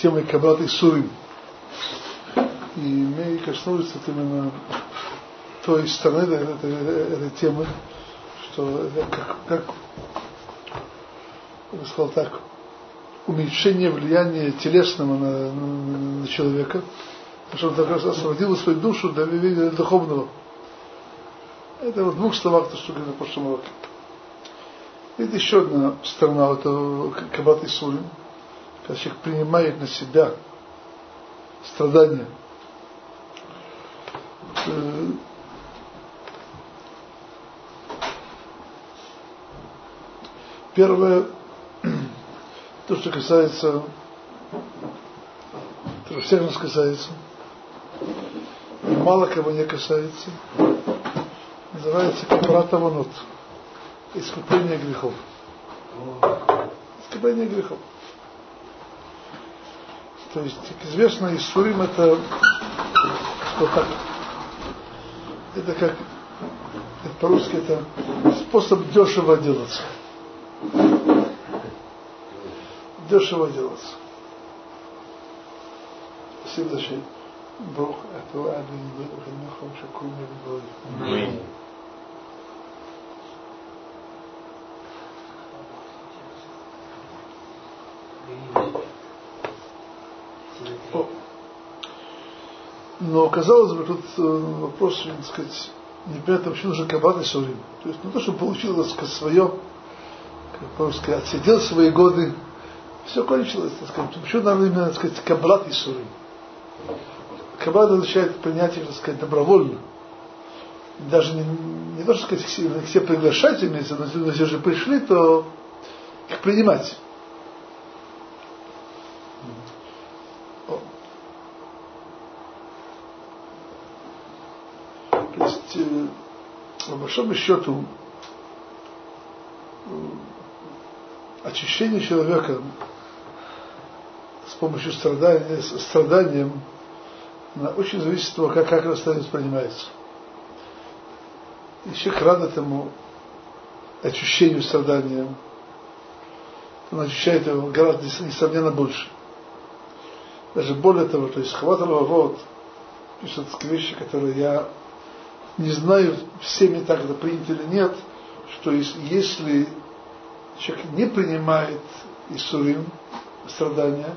темой Каббат и Сурим. И мы коснулись именно той стороны этой, этой, этой темы, что как, как я бы сказал так, уменьшение влияния телесного на, на, на человека, что он освободил свою душу для видения духовного. Это вот в двух словах то, что говорил на прошлом уроке. Это еще одна сторона этого Каббат и Когда человек принимает на себя страдания. Э, первое, то, что касается, то, что всех нас касается, и мало кого не касается, называется капарат аванот, искупление грехов. Искупление грехов. То есть, как известно, Исурим это что так, это как по-русски это способ дешево делаться. Дешево делаться. Спасибо за Бог, а то Аминь, Бог, Аминь, Бог, Аминь, Бог, Аминь, Но, казалось бы, тут э, вопрос, так сказать, непонятно, почему нужен каббат и сурим. То есть, ну то, что получил, так сказать, свое, как сказать, отсидел свои годы, все кончилось, так сказать. Почему надо именно, так сказать, каббат и сурим? Каббат означает принятие, так сказать, добровольно. Даже не, не то, что сказать, все, все приглашать имеется, но если уже пришли, то их принимать. То есть, э, по большому счету, э, очищение человека с помощью страдания, страданием она очень зависит от того, как, как расстояние воспринимается. И человек рад этому ощущению страдания. Он ощущает его гораздо, несомненно, больше. Даже более того, то есть хватало вот, пишет вещи, которые я не знаю, всеми так это принято или нет, что если человек не принимает Исурим, страдания,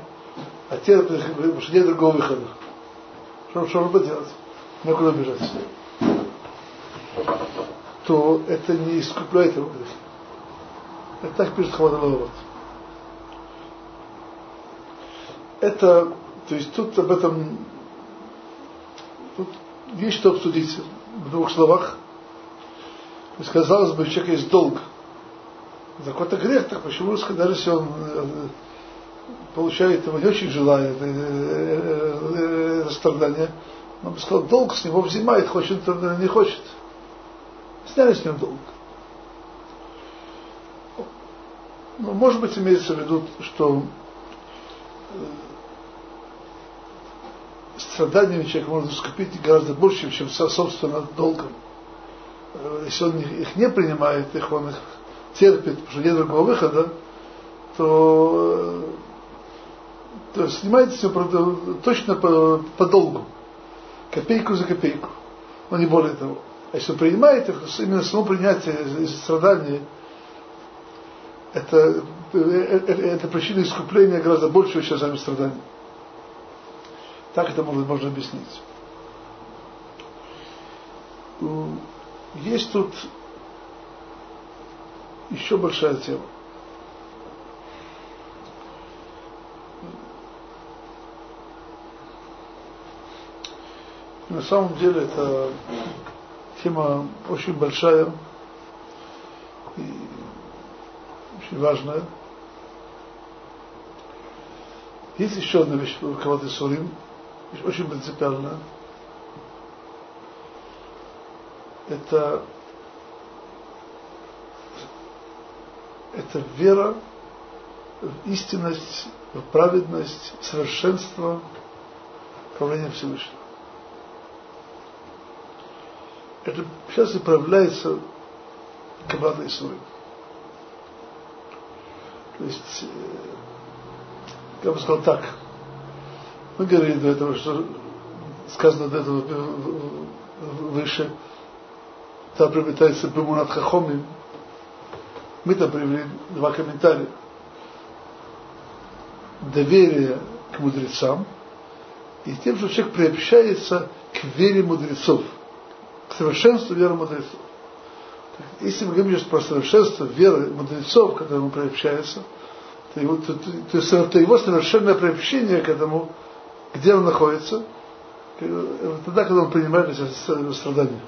а тело, потому что нет другого выхода. Что, что надо делать? Некуда бежать. То это не искупляет его грех. Это так пишет Хавадалават. Это, то есть тут об этом, тут есть что обсудить в двух словах. То есть, казалось бы, у человека есть долг. За какой-то грех, так почему, даже если он э, получает его не очень желает это, это, это страдание, он бы сказал, долг с него взимает, хочет он не хочет. Сняли с него долг. Ну, может быть, имеется в виду, что страданиями человек может скупить гораздо больше, чем собственно долгом. Если он их не принимает, их он их терпит, потому что нет другого выхода, то то есть снимается все точно по, по долгу. Копейку за копейку. Но не более того. А если он принимает их, именно само принятие из страдания, это, это, это причина искупления гораздо большего, чем сами страдания. Так это можно, можно объяснить. Есть тут еще большая тема. На самом деле это тема очень большая и очень важная. Есть еще одна вещь в Кават Сурим, очень принципиальная. Это, это вера в истинность, в праведность, в совершенство правления Всевышнего это сейчас и проявляется Каббата Исурим. То есть, э, я бы сказал так, Мы говорили до этого, что сказано до этого выше, там приобретается Бемунат Хахомим. Мы там привели два комментария. Доверие к мудрецам и тем, что человек приобщается к вере мудрецов, к совершенству веры мудрецов. Если мы говорим про совершенство веры мудрецов, к которому приобщается, то его, то, то, то, то его совершенное приобщение к этому, где он находится, тогда, когда он принимает на себя страдания.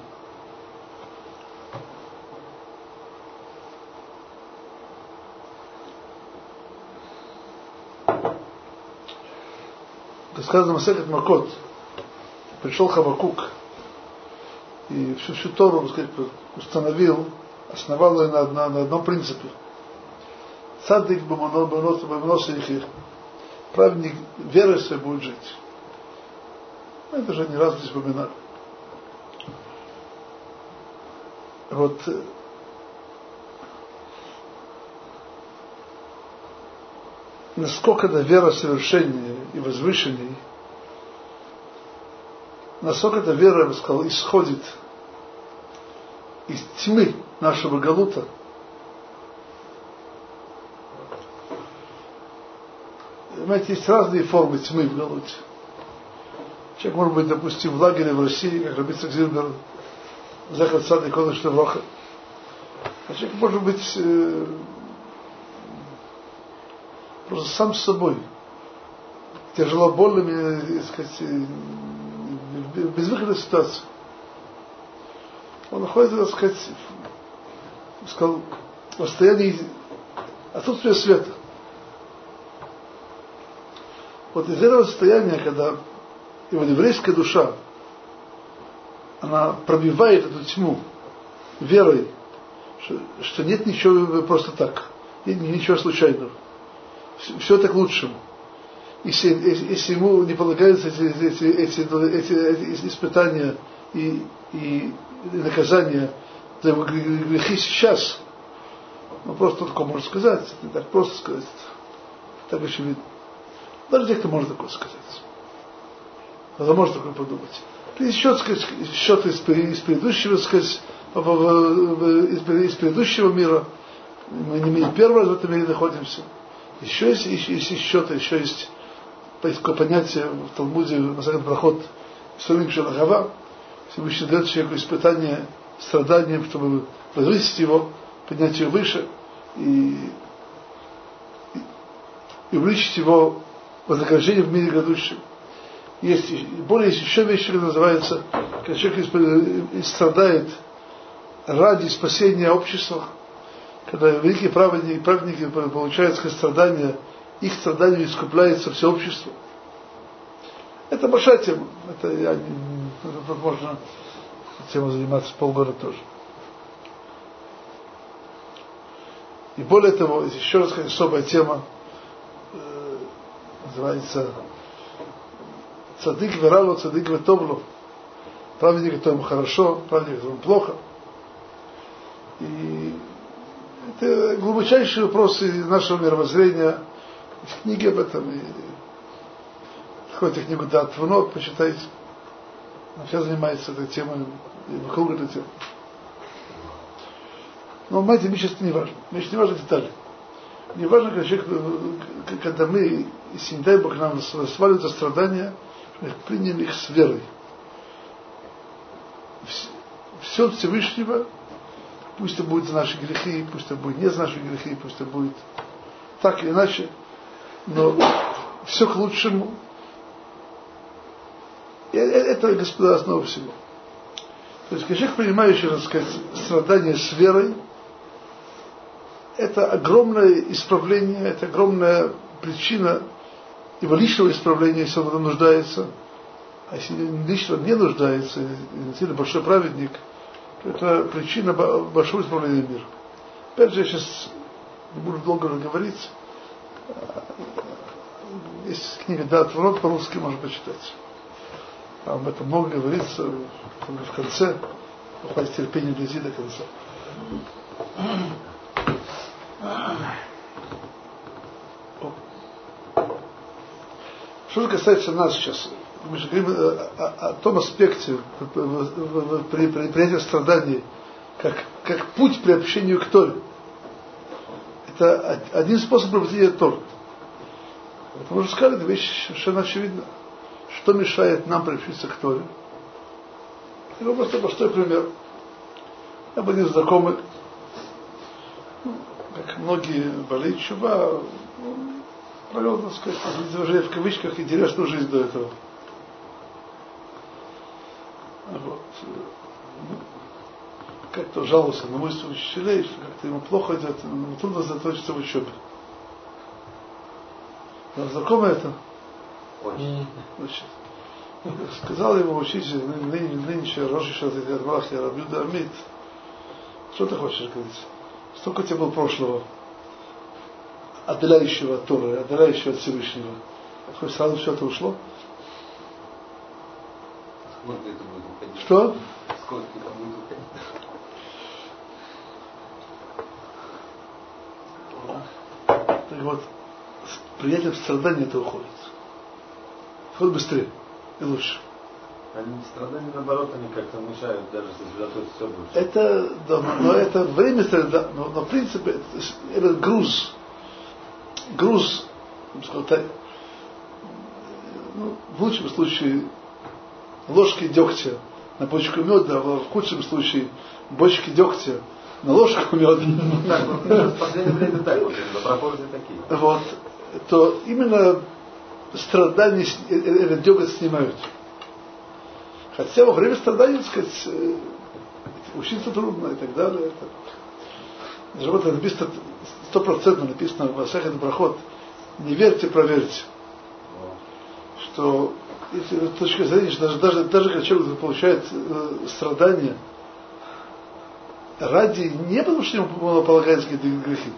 сказано Масехет Макот, пришел Хабакук и всю, всю Тору, так сказать, установил, основал ее на, на, на одном принципе. Цадык бамонос их праведник верой своей будет жить. Мы это же не раз здесь упоминали. Вот насколько эта вера совершеннее и возвышенней, насколько эта вера, я бы сказал, исходит из тьмы нашего галута, Понимаете, есть разные формы тьмы в галуте. Человек может быть, допустим, в лагере в России, как Рабица Гзирбер, Захар Сад и Кодыш Левроха. А человек может быть э, просто сам с собой, тяжело больными, так сказать, в безвыходной ситуации. Он находится, так сказать, сказал, в состоянии отсутствия света. Вот из этого состояния, когда его еврейская душа, она пробивает эту тьму верой, что, что нет ничего просто так, нет ничего случайного все это к лучшему. Если, если ему не полагаются эти, эти, эти, эти, эти испытания и, и наказания за его грехи сейчас, ну просто такое можно сказать, не так просто сказать, так очевидно. Даже те, кто может такое сказать. Кто может такое подумать. Счет, сказать, счет из, из предыдущего, сказать, из предыдущего мира. Мы не первый раз в этом мире находимся. Еще есть, есть, есть счеты, еще есть такое понятие в Талмуде, на самом проход Историк Шалахава, Всевышний дает человеку испытание страданием, чтобы возвысить его, поднять его выше и, и, и увеличить его вознаграждение в мире грядущем. Есть, более есть еще вещи, которые называются, когда человек страдает ради спасения общества, когда великие праведники, праведники получают страдания, их страдания искупляется все общество. Это большая тема. Это я не, можно тему заниматься полгода тоже. И более того, еще раз сказать, особая тема э, называется цадык верало, цадык ветовло. Праведник, которому хорошо, праведник, которому плохо. И это глубочайшие вопросы нашего мировоззрения. Есть книги об этом. И хоть книгу Дат Внот, почитайте. Он сейчас занимается этой темой, и вокруг этой темы. Но, понимаете, мне сейчас не важно. Мне сейчас не важно детали. Не важно, когда, человек, когда мы, если не дай Бог нам сваливаются страдания, мы приняли их с верой. Все Всевышнего Пусть это будет за наши грехи, пусть это будет не за наши грехи, пусть это будет так или иначе, но все к лучшему. И это, господа, основа всего. То есть, человек, принимающий, так сказать, страдания с верой, это огромное исправление, это огромная причина его личного исправления, если он нуждается. А если лично не нуждается, действительно большой праведник – это причина большого исправления мира. Опять же, я сейчас не буду долго говорить. Есть книга «Дат в по-русски можно почитать. Об этом много говорится в конце. Хватит терпения дойти до конца. Что касается нас сейчас, мы же говорим о, о, о том аспекте при, при принятии страданий, как, как путь при общению к Торе. Это один способ проведения Тор. Мы уже сказали, это вещь совершенно очевидна. Что мешает нам приобщиться к Торе? Это просто простой пример. Я бы не знакомый, ну, как многие болеют чува, ну, провел, так сказать, изложение в кавычках интересную жизнь до этого. Вот. Ну, как-то жаловался на мысли учителей, что как-то ему плохо идет, ему трудно заточиться в учебе. Вам знакомо это? Очень. Значит, сказал ему учитель, ныне, нынче Роша Шатит Адмах, я Рабиуда Амид, что ты хочешь говорить? Столько у тебя было прошлого, отдаляющего от Торы, отдаляющего от Всевышнего. Хоть сразу все это ушло? Сколько это будет уходить? Что? Сколько это будет уходить? Так вот, с принятием страдания это уходит. Хоть быстрее и лучше. Они страдания, наоборот, они как-то мешают даже сосредоточиться все больше. Это, да, но это время страдания, но, но в принципе это, это груз. Груз, так, ну, в лучшем случае ложки дегтя на бочку меда, а в худшем случае бочки дегтя на ложку меда. Так, вот в последнее время так вот, пропорции такие. Вот, то именно страдания э- э- этот деготь снимают. Хотя во время страданий, так сказать, э, учиться трудно и так далее. Это, даже вот написано, стопроцентно написано в Асахет Брахот, не верьте, проверьте, что если с точки зрения, что даже, даже, даже когда человек получает э, страдания ради, не потому что ему полагаются какие-то грехи,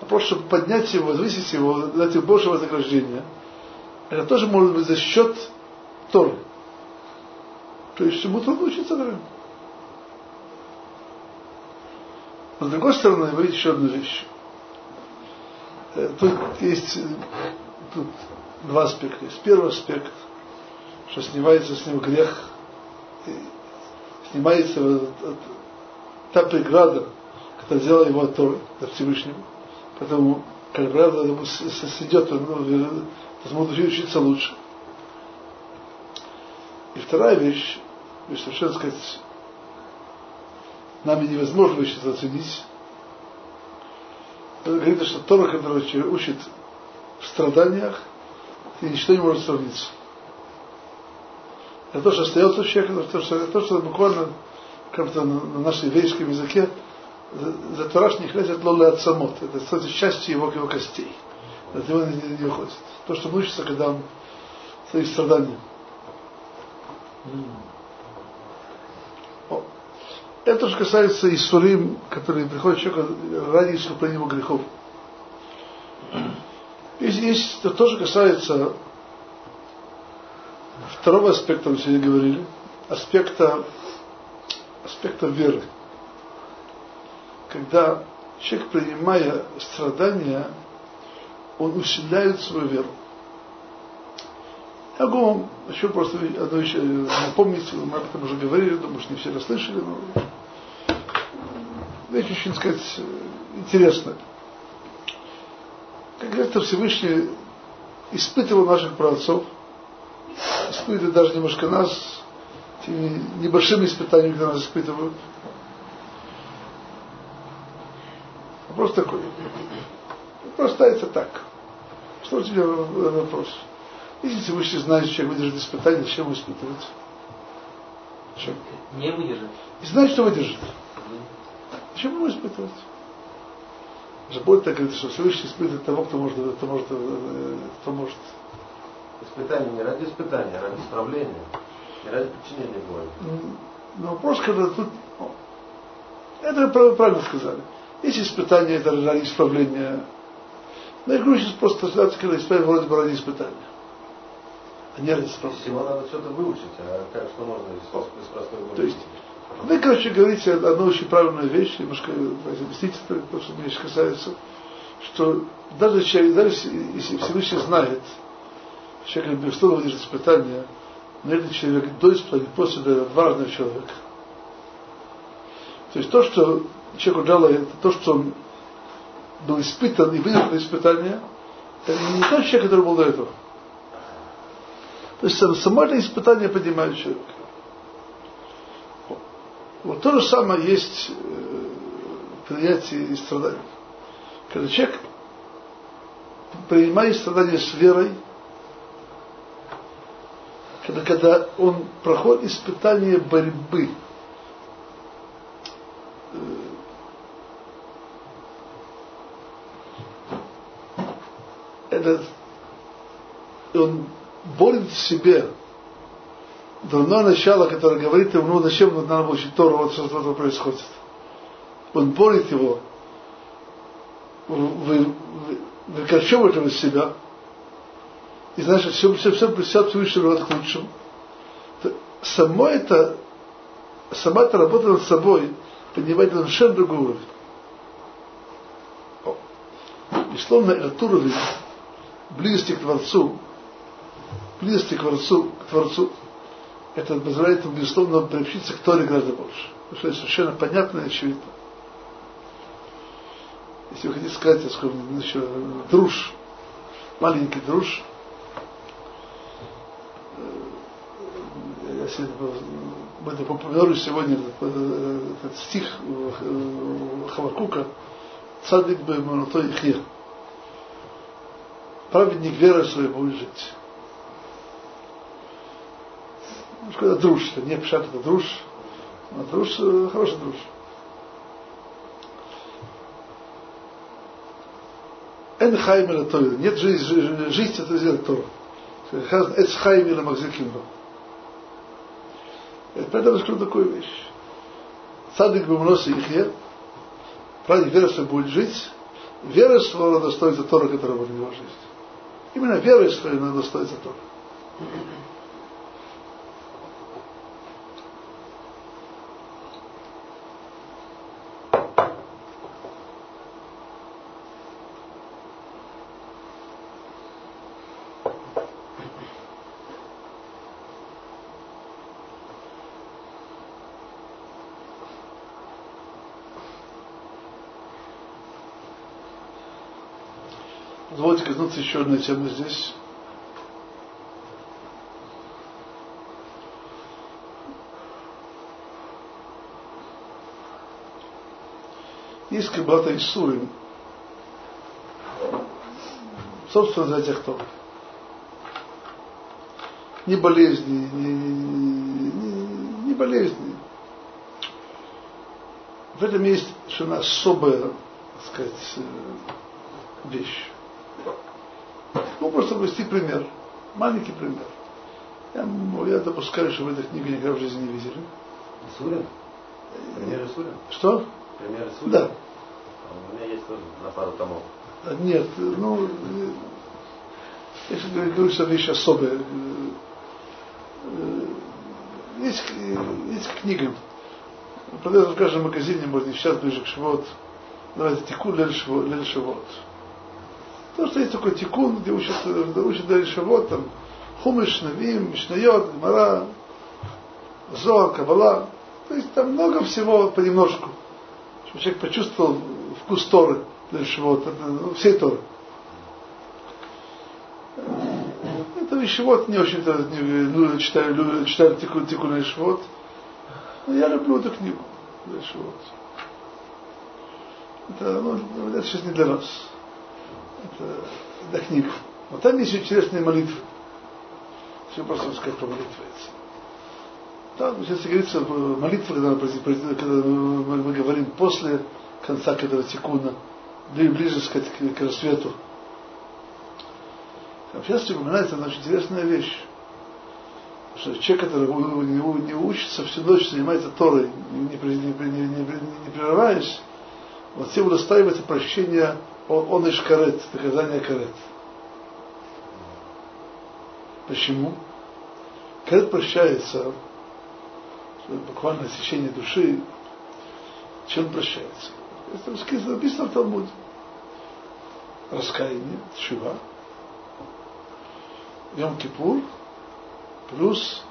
а просто чтобы поднять его, возвысить его, дать ему больше вознаграждения, это тоже может быть за счет Торы. То есть ему трудно учиться наверное. Но с другой стороны, вы видите еще одну вещь. Э, Тут есть э, тут два аспекта. Есть первый аспект, что снимается с него грех, снимается вот этот- та преграда, которая сделала его от Торы, Всевышнего. Поэтому, как правило, ему сойдет, он ну, сможет учиться лучше. И вторая вещь, вещь совершенно сказать, нами невозможно это оценить. Это говорится, что Тора, человек учит в страданиях, и ничто не может сравниться. Это то, что остается у человека, то, что, то, что буквально как-то на, на нашем еврейском языке за- не хлязет лоля от самот. Это становится частью его, его костей. От него не, не, не уходит. То, что он учится, когда он стоит в страдании. Это же касается Исурим, которые приходят человеку ради искупления его грехов. Есть, есть, это тоже касается второго аспекта, мы сегодня говорили, аспекта, аспекта веры. Когда человек, принимая страдания, он усиляет свою веру. Я могу вам еще просто одну вещь напомнить, мы об этом уже говорили, думаю, что не все расслышали, но вещь очень, сказать, интересная. Как говорится, Всевышний испытывал наших праотцов, испытывает даже немножко нас, теми небольшими испытаниями, которые нас испытывают. Вопрос такой. Вопрос ставится так. Что у тебя вопрос? Если Всевышний знает, что человек выдержит испытание, зачем его испытывать? Зачем? Не выдержит. И знает, что выдержит. Зачем его испытывать? Будет так говорит, что Всевышний испытывает того, кто может, кто может, э, кто может. Испытание не ради испытания, а ради исправления. Не ради причинения боли. М, Но вопрос, когда тут... Это вы прав- правильно сказали. Есть испытания, это ради исправления. Но я говорю сейчас просто когда исправление вроде бы ради испытания. Не ради Всего исправления. надо что-то выучить, а как, что можно из, из простой? То есть, вы, короче, говорите одну очень правильную вещь, немножко объясните, то, то, что меня сейчас касается, что даже человек, даже если Всевышний знает, Человек, безусловно, выдержит испытание, но этот человек до испытания, после этого два разных человека. То есть то, что человеку дало, это то, что он был испытан и выдержал испытание, это не тот человек, который был до этого. То есть само это испытание поднимает человека. Вот то же самое есть э, принятие и страдания. Когда человек принимает страдания с верой, когда, когда он проходит испытание борьбы, это он борет в себе дурное начало, которое говорит ему, ну зачем надо учить Тору, вот что, что происходит. Он борет его, выкорчевывает его из себя, и значит, все, все, все, Всевышнего к лучшему. Само это, сама эта работа над собой поднимает на совершенно другой уровень. Безусловно, этот уровень близости к Творцу, близости к Творцу, к Творцу это позволяет ему, безусловно, приобщиться к Торе гораздо больше. Что это совершенно понятно и очевидно. Если вы хотите сказать, я скажу, еще друж, маленький друж, я сегодня это популярный сегодня этот, этот стих Хавакука, цадик бы монотой ихе. Праведник верой своей будет жить. Это друж, это не пшат, это друж. А друж, хороший друж. Эн хайм или Тора. Нет жизни, жизнь это сделать Тора. Эц хайм или Махзиким. Поэтому я скажу такую вещь. Садик Бумноси Ихе, праведник своей будет жить, вера своего достоится Тора, которая будет в его жизни. Именно вера своей надо достоится Тора. Еще одной темы здесь. Есть Кабата Исурим. Собственно, за тех, кто не болезни, не, не, не болезни. В этом есть совершенно особая, так сказать, э, вещь. Ну, просто привести пример. Маленький пример. Я, я допускаю, что вы эту книгу никогда в жизни не видели. Сурин? Примеры Сурин? Что? Примеры Сурин? Да. А у меня есть тоже на пару томов. А, нет, ну, если говорю, что вещь особая. Есть, есть книга. Продается в каждом магазине, может, сейчас ближе к Шивот. Давайте тику для Шивот. То, что есть такой тикун, где учат, учат дальше вот там, хумыш, навим, мишнайот, гмара, зор, кабала. То есть там много всего понемножку. Чтобы человек почувствовал вкус Торы, дальше вот, ну, всей Торы. Это вещевод не очень ну, читаю, люблю, читаю тикун, тикун вещевод. Но я люблю эту книгу. Дальше вот. Это, ну, это сейчас не для нас это книга. Вот там есть интересные молитвы. Все просто сказать про молитвы. Там сейчас говорится молитва, когда, когда мы говорим после конца этого тикуна, ближе сказать, к, к рассвету. Там сейчас упоминается одна очень интересная вещь. Что человек, который не, не учится всю ночь, занимается Торой, не, не, не, не, не прерываясь, вот всем удостаивается прощения он, он иш карет, наказание карет. Почему? Карет прощается, буквально освящение души, чем прощается? Это написано в Талмуде. Раскаяние, шива. Йом-Кипур плюс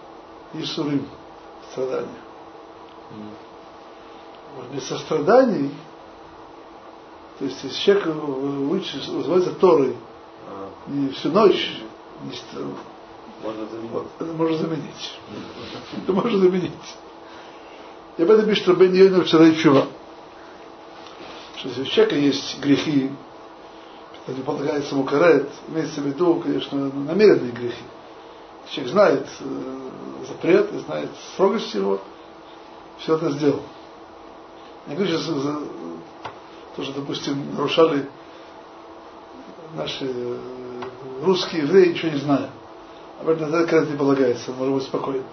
Исурим, страдания. Mm. Вот без состраданий, то есть если человек учит, называется Торой, а. не всю ночь, не, можно заменить. Это можно заменить. Это можно заменить. И об этом пишет Рабен Йойна вчера и чува. Что если у человека есть грехи, не полагается ему карет, имеется в виду, конечно, намеренные грехи. Человек знает э, запрет и знает строгость его, все это сделал. Я говорю сейчас за то, что, допустим, нарушали наши э, русские евреи, ничего не знают. Об этом карет не полагается, может быть спокойно.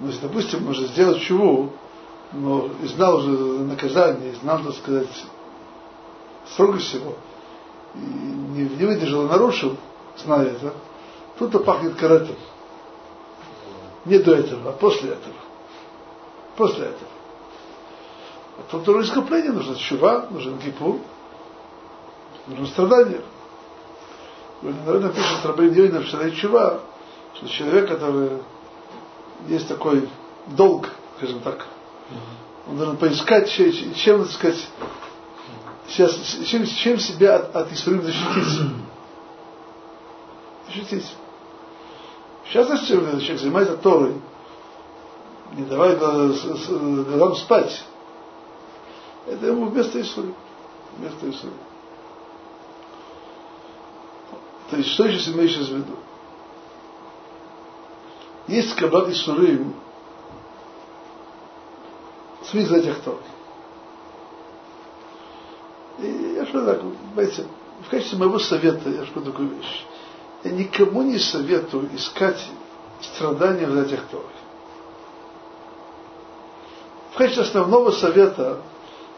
Но если, допустим, можно сделать чего, но и знал уже наказание, и знал, так сказать, строгость его, и не, не выдержал, нарушил, зная это, тут-то пахнет каретом. Не до этого, а после этого. После этого. А тут тоже искупление нужно чува, нужен гипур, нужно страдание. Наверное, пишет Рабин Йойна в Шалей Чува, что человек, который есть такой долг, скажем так, он должен поискать, чем, так сказать, сейчас, чем, чем себя от, от Исурим защитить. Защитить. Сейчас, чем человек занимается Торой, не давай глазам спать. Это ему вместо Исурим. Вместо Исурим. То есть, что сейчас имеешь в виду? Есть Каббат Исурим, смысл этих Тор. И я что так, понимаете, в качестве моего совета я скажу такую вещь. Я никому не советую искать страдания в этих Торах. В качестве основного совета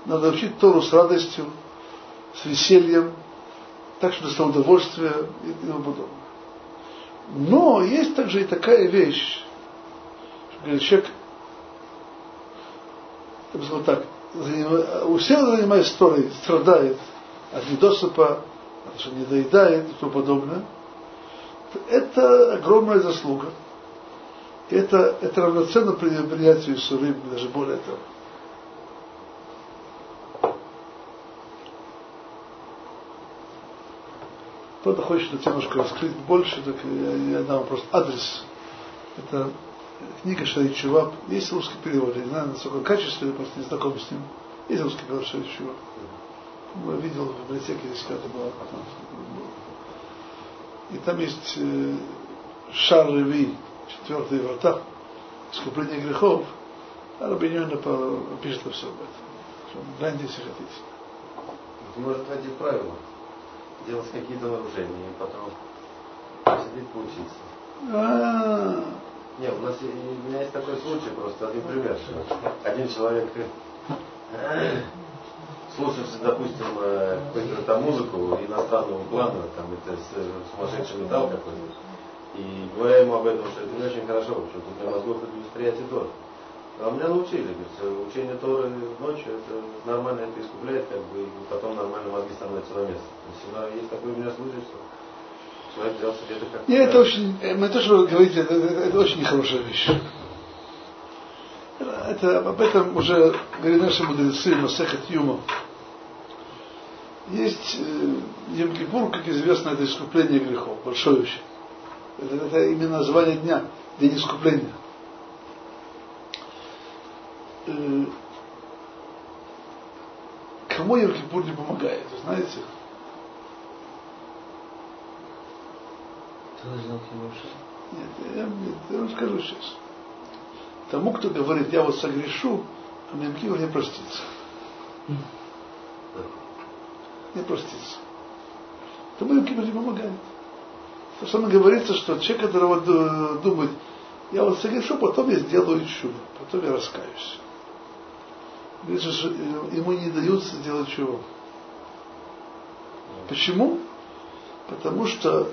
надо учить Тору с радостью, с весельем, так что доставил удовольствие и тому подобное. Но есть также и такая вещь, что человек, я бы сказал так, усиленно занимаясь историей, страдает от недосыпа, от что не доедает и тому подобное, это огромная заслуга. Это, это равноценно принятию Сурим, даже более того. Кто-то хочет это немножко раскрыть больше, так я, я дам просто адрес. Это книга Шарит Чуваб. Есть русский перевод, я не знаю, насколько качественный, я просто не знаком с ним. Есть русский перевод Шарит Чуваб. Я видел в библиотеке, здесь когда-то была. И там есть э, Шар Реви, четвертые врата, искупление грехов. А Рабиньона пишет все об этом. Гляньте, если хотите. Может, найти правила делать какие-то нарушения, и потом сидеть поучиться. А. Нет, у нас у меня есть такой случай, просто один пример. Один человек э, слушался, допустим, э, какую-то там музыку иностранного плана, там это сумасшедший металл какой-то. И говоря ему об этом, что это не очень хорошо, что тут для мозгов это восприятие тоже. А меня научили, говорит, учение Торы ночью, это нормально это искупляет, как бы, и потом нормально мозги становятся на место. То есть, есть такой у меня случай, что человек взял себе это как Нет, это очень, э, мы то, что вы говорите, это, это, это очень нехорошая вещь. Это, об этом уже говорили наши мудрецы, Масехат Юма. Есть э, Емкипур, как известно, это искупление грехов, большое очень. Это, это именно название дня, день искупления. Э, кому Йом-Кипур не помогает, вы знаете? Нет, я, я вам скажу сейчас. Тому, кто говорит, я вот согрешу, а Йом не простится. Не простится. Тому Йом не помогает. То самое говорится, что человек, который вот э, думает, я вот согрешу, потом я сделаю чудо, потом я раскаюсь. Видишь, что ему не даются делать чего. Почему? Потому что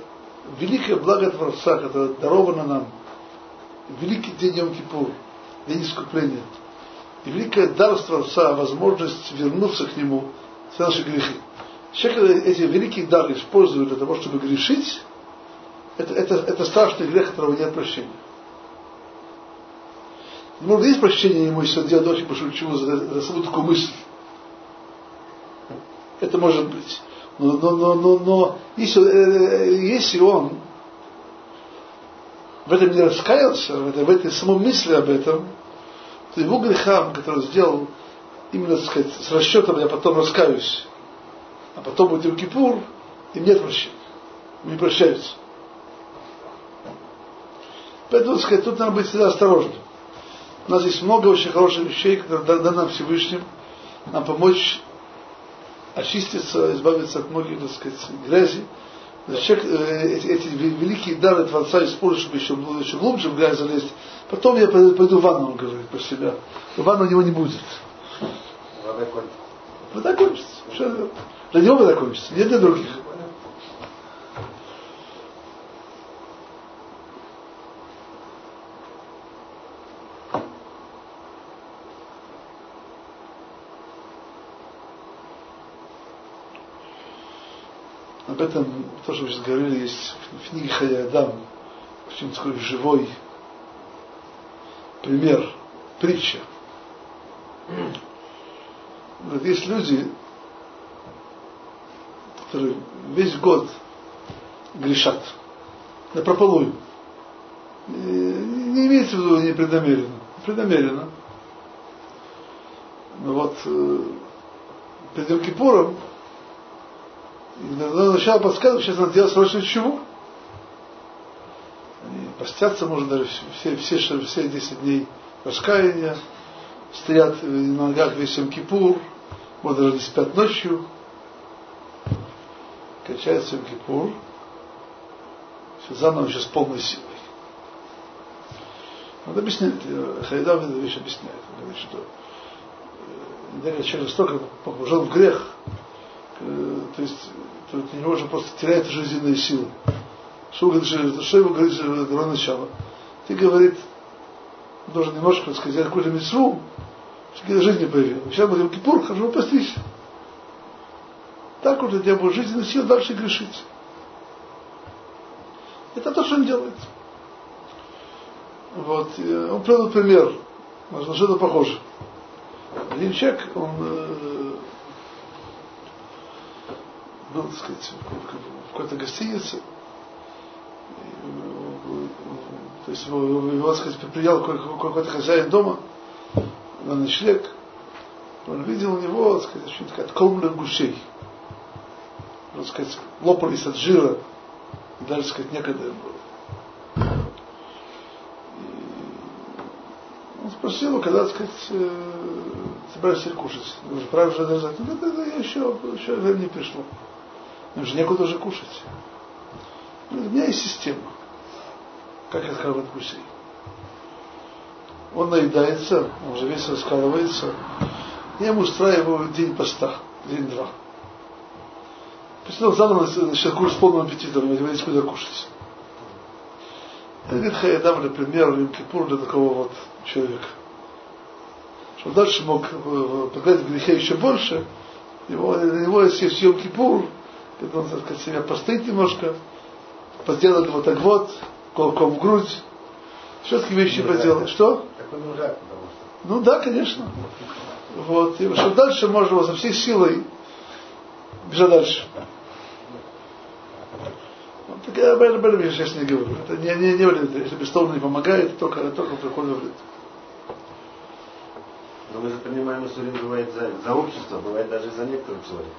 великое благо Творца, которое даровано нам, великий день Йом-Кипур, день искупления, и великое дарство Творца, возможность вернуться к Нему, все наши грехи. Человек, эти великие дары использует для того, чтобы грешить, это, это, это страшный грех, которого нет прощения. Может, есть прощение ему, если он делает очень чего за, за саму такую мысль. Это может быть. Но, но, но, но, но если, э, если он в этом не раскаялся, в этой, в этой самой мысли об этом, то его грехам, который сделал именно, так сказать, с расчетом я потом раскаюсь, а потом будет Кипур, им нет прощения. Не прощаются. Поэтому, так сказать, тут надо быть всегда осторожным. У нас есть много очень хороших вещей, которые даны нам Всевышним, нам помочь очиститься, избавиться от многих, так сказать, грязи. Человек, э, эти, эти великие дары Творца использует, чтобы еще, еще глубже в грязь залезть. Потом я пойду в ванну, он говорит про себя. Ванна у него не будет. Вода кончится. Вода кончится. Для него вода кончится, не для других. Об этом тоже уже говорили, есть в книге Хаядам, очень такой живой пример, притча. Есть люди, которые весь год грешат, на прополую. Не имеется в виду непреднамеренно, преднамеренно. Но вот э, перед Кипуром и начало подсказывать, сейчас надо делать срочно чего? Они постятся, может, даже все, все, все 10 дней раскаяния, стоят на ногах весь Кипур, может, даже не спят ночью, качается Кипур, все заново еще с полной силой. Он объясняет, Хайдам эту вещь объясняет. Говорит, что когда человек столько погружен в грех, э, то есть то у него уже просто теряет жизненные силы. Что, что ему говорит до начала? Ты, говорит, должен немножко, так сказать, какую-то митцву, чтобы жизнь не появилась. Сейчас будем кипур, хожу постричь. Так вот у тебя будет жизненная дальше грешить. Это то, что он делает. Вот. Он привел пример. На что-то похоже. Один человек, он э, был, так сказать, в какой-то гостинице, то есть его, его так сказать, принял какой-то хозяин дома на ночлег, он видел у него, так сказать, очень такая откормленных гусей. Так сказать, лопались от жира, и даже, так сказать, некогда им было. Он спросил когда, так сказать, э, собираешься кушать. Уже правильно же даже, ну, да, да, еще, еще время не пришло. Им же некуда уже кушать. У меня есть система. Как хават гусей. Он наедается, он уже весь раскалывается. Я ему устраиваю день поста, день-два. После этого заново начинает курс с полным аппетитом, него есть куда кушать. Это говорит Хаядам, например, Рим Кипур для такого вот человека. Чтобы дальше мог э, погладить грехе еще больше, его, на него есть Йом Когда он, так сказать, себя постоит немножко, поделать вот так вот, колком в грудь, все такие вещи поделать. Что? Ну да, конечно. Вот. И что дальше можно его со всей силой бежать дальше. Вот, так я об этом я сейчас не говорю. Это не, не, не вредно. Если бесстомно не помогает, только, только приходит вред. Но мы же понимаем, что бывает за, за общество, бывает даже за некоторых человека.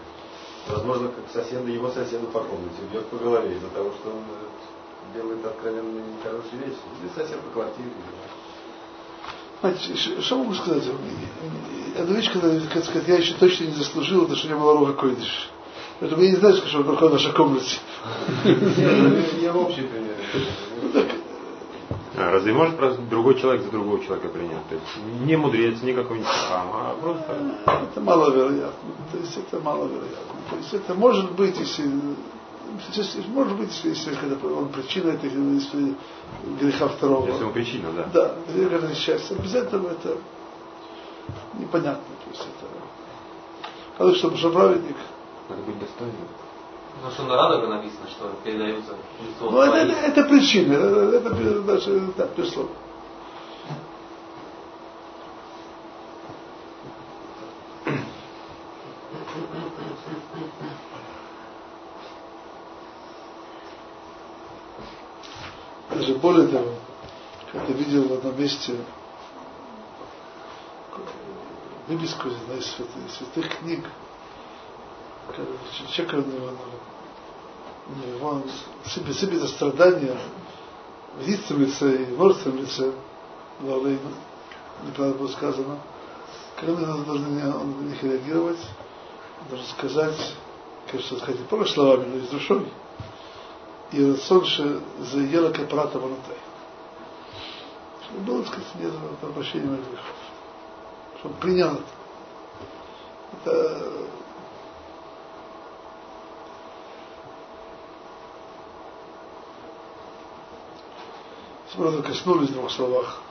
Возможно, как соседа, его соседу по комнате бьет по голове из-за того, что он э, делает откровенно нехорошие вещи. Или сосед по квартире. Знаете, что могу сказать? Одна вещь, когда, как сказать, я еще точно не заслужил, это что меня была рука койдыш. Поэтому я не знаю, что такое в нашей комнате. Я общий пример. А разве может другой человек за другого человека принять? То есть не мудрец, не какой-нибудь хам, а просто... Это маловероятно. То есть это маловероятно. То есть это может быть, если может быть, если, когда он причина этой греха второго. Если он причина, да. Да, греха несчастья. Без этого это непонятно. То есть это. Чтобы что праведник. Надо быть достойным. Ну что на радуга написано, что передаются лицо Ну это, это, это причина, это, это даже так, пришло. Даже более того, как-то видел в одном месте выписку из святых, святых книг, человек он сыпет, сыпет страдания в лице лице и в мертвом лице неправильно было сказано, как он должен на них реагировать, должен сказать, конечно, сказать не только словами, но и с душой. И рацион, что заела капрата ванутай. Чтобы было, так сказать, нет прощения моих грехов. Чтобы принял это. Это Правда, коснулись в двух словах.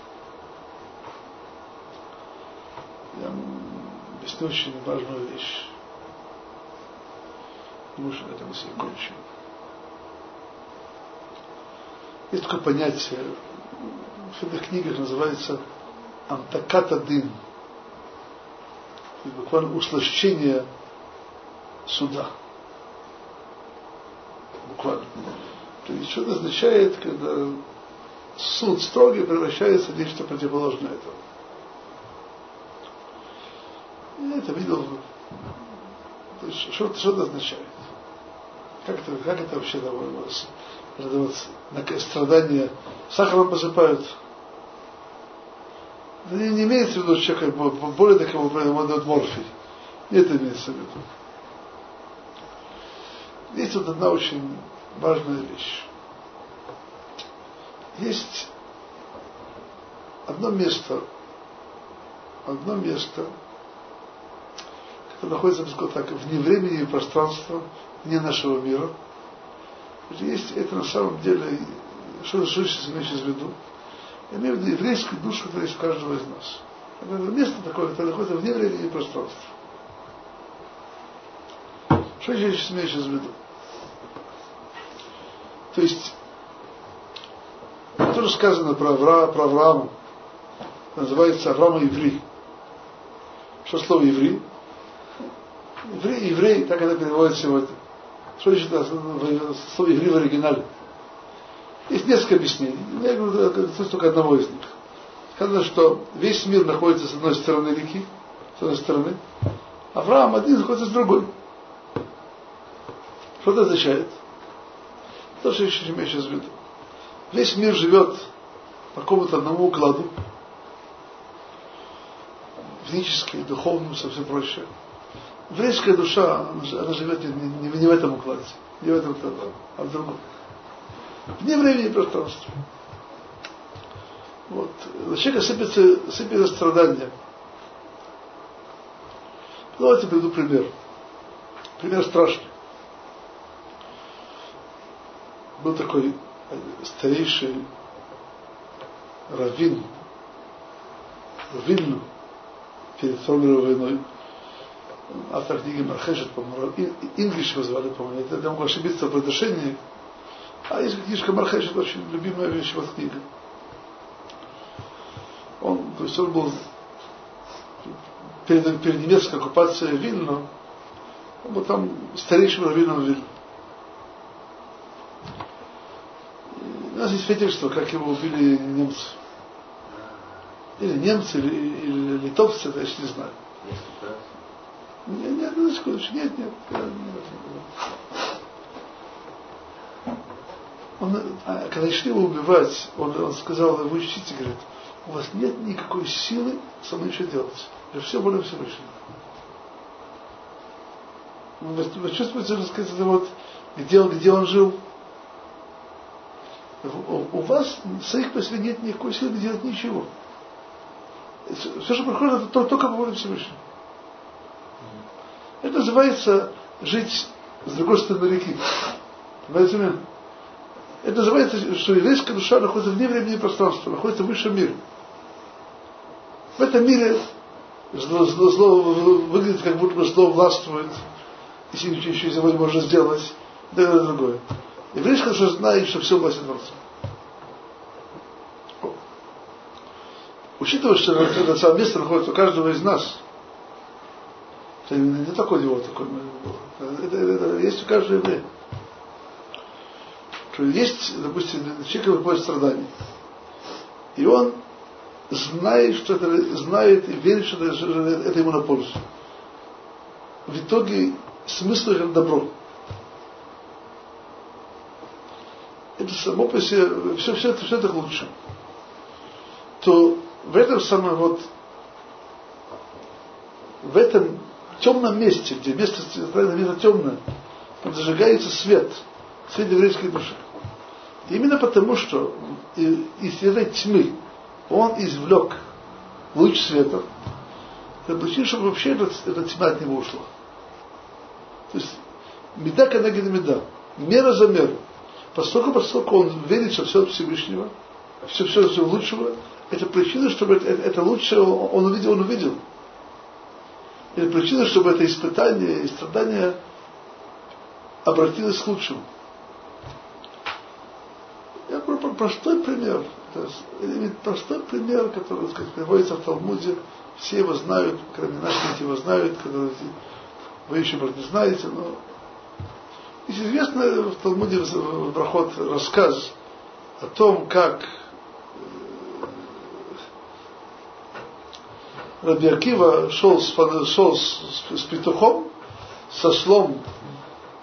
Я объясню очень важную вещь. Думаю, что на этом мысль кончим. Есть такое понятие, в этих книгах называется антаката дын. Буквально услощение суда. Буквально. То есть что это означает, когда суд строгий превращается в нечто противоположное этому. Я это видел. То есть, что, что это означает? Как это, как это вообще? Это вот страдания сахаром посыпают. Это не, не имеется в виду, что человек более такого дает морфий. Не это имеется в виду. Есть вот одна очень важная вещь есть одно место, одно место, которое находится, скажем так, вне времени и пространства, вне нашего мира. Есть это на самом деле, что что сейчас имеешь в виду? Я имею в виду еврейскую душу, которая есть в каждого из нас. Это место такое, которое находится вне времени и пространства. Что я сейчас в виду? То есть тоже сказано про, Авра, про Авраама. Называется Авраама Иври. Что слово Иври? Еврей, еврей, так это переводится сегодня. Что значит слово Иври в оригинале? Есть несколько объяснений. Я говорю только одного из них. Сказано, что весь мир находится с одной стороны реки, с одной стороны. Авраам один находится с другой. Что это означает? То, что я еще имею сейчас в виду. Весь мир живет по какому-то одному укладу, физически, духовному, совсем прочее. Еврейская душа, она живет не, не, не в этом укладе, не в этом укладе, а в другом. Вне времени и пространства. Вот. На человека сыпется, сыпется страдания. Давайте приведу пример. Пример страшный. Был такой старейший раввин Вильну перед мировой войной, автор книги Мархешет, по-моему, Инглиш его звали, по-моему, я могу ошибиться в произношении, а есть книжка Мархешет, очень любимая вещь, вот книга. Он, то есть он был перед, перед немецкой оккупацией Вильну, он был там старейшим раввином Вильну. Есть свидетельство, как его убили немцы. Или немцы, или, или литовцы, я не знаю. Нет, нет, ну, секундочку, нет, нет. Он, а, когда шли его убивать, он, он сказал, вы учтите, говорит, у вас нет никакой силы со мной еще делать. Я все более Всевышнего. Вы, вы чувствуете, сказать, вот, где где он жил? У вас своих по себе нет никакой силы делать ничего. Все, что происходит, это только по воле Всевышнего. Это называется жить с другой стороны реки. Понимаете? Это называется, что еврейская душа находится вне времени и пространства, находится в высшем мире. В этом мире зло, зло, зло выглядит, как будто бы зло властвует, если ничего не можно сделать. это другое. Еврей хорошо знает, что все власть Творца. Учитывая, что это самое место находится у каждого из нас, это не такой его такой, это, это, это есть у каждого еврея. Что есть, допустим, человек выходит страдания. И он знает, что это, знает и верит, что это, это ему на пользу. В итоге смысл это добро. Это само по себе, все, все, это, все это лучше. То в этом самом вот, в этом темном месте, где место, место темное, там зажигается свет, свет еврейской души. Именно потому, что из этой тьмы он извлек луч света, это причина, чтобы вообще эта, эта тьма от него ушла. То есть меда канагид меда, мера за меру. Поскольку, поскольку он верит, что все от Всевышнего, все, все, все лучшего, это причина, чтобы это, это лучшее он увидел, он увидел. Это причина, чтобы это испытание и страдание обратилось к лучшему. Я говорю простой пример. Это простой пример, который так сказать, приводится в Талмуде. Все его знают, кроме наших его знают, которые вы еще, может, не знаете, но есть известно в Талмуде Брахот рассказ о том, как Раби Акива шел с, шел с, с, с петухом, со слом,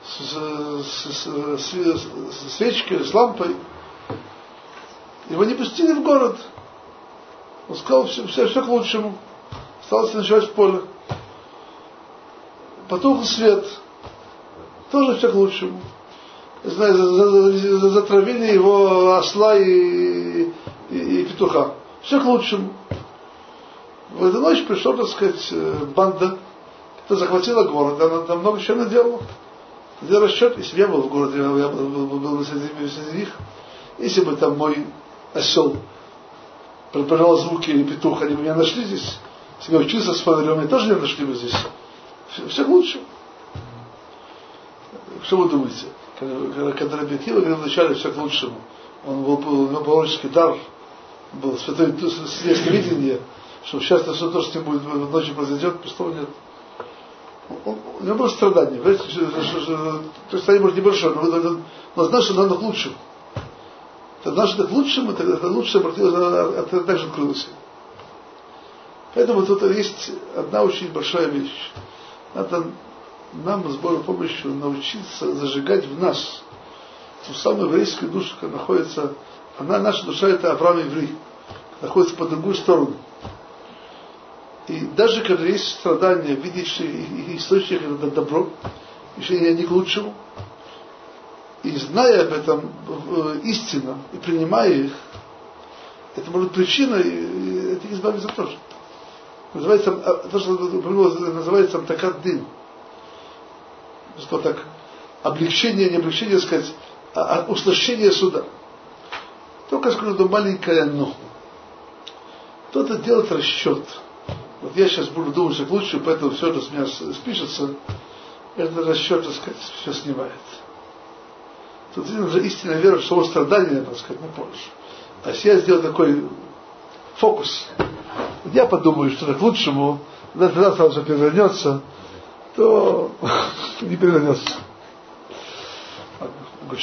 с, с, с, с свечкой, с лампой. Его не пустили в город. Он сказал, все, все, все к лучшему. Остался ночевать в поле. Потухл свет. Тоже все к лучшему. Затравили его осла и, и, и петуха. Все к лучшему. В эту ночь пришла, так сказать, э, банда, которая захватила город, она там много чего наделала. Сделал расчет, если бы я был в городе, я был, был, был, был среди, среди них, если бы там мой осел предпринимал звуки или петух, они бы меня нашли здесь, если бы я учился с фонарем, они тоже меня нашли бы здесь. Все, все к лучшему. Что вы думаете? Когда, когда Рабиакива говорил вначале все к лучшему, он был, был, у него пророческий дар, был святой светское видение, что сейчас то, что, то, что будет ночи произойдет, пустого нет. Он, у него было страдание, понимаете, то есть они, может, небольшое, но, но, но знал, что надо к лучшему. Знал, что к лучшему, это, это лучшее это также открылось. Поэтому тут есть одна очень большая вещь. Надо нам с Божьей помощью научиться зажигать в нас ту самую еврейскую душу, которая находится, она, наша душа, это Авраам Еврей, находится по другую сторону. И даже когда есть страдания, видеть, что источник это добро, решение не к лучшему, и зная об этом э, истинно и принимая их, это может быть причина, и это избавиться тоже. Называется, а, то, что называется амтакат дин. Что так, облегчение, не облегчение, сказать, а, а усложнение суда. Только скажу, маленькое но. Кто-то делает расчет – вот я сейчас буду думать, что лучше, поэтому все, что с меня спишется, это расчет, так сказать, все снимает. Тут видно же истинная вера, что страдания, так сказать, на пользу. А если я сделаю такой фокус, я подумаю, что к лучшему, тогда сразу перевернется, то не перевернется. Good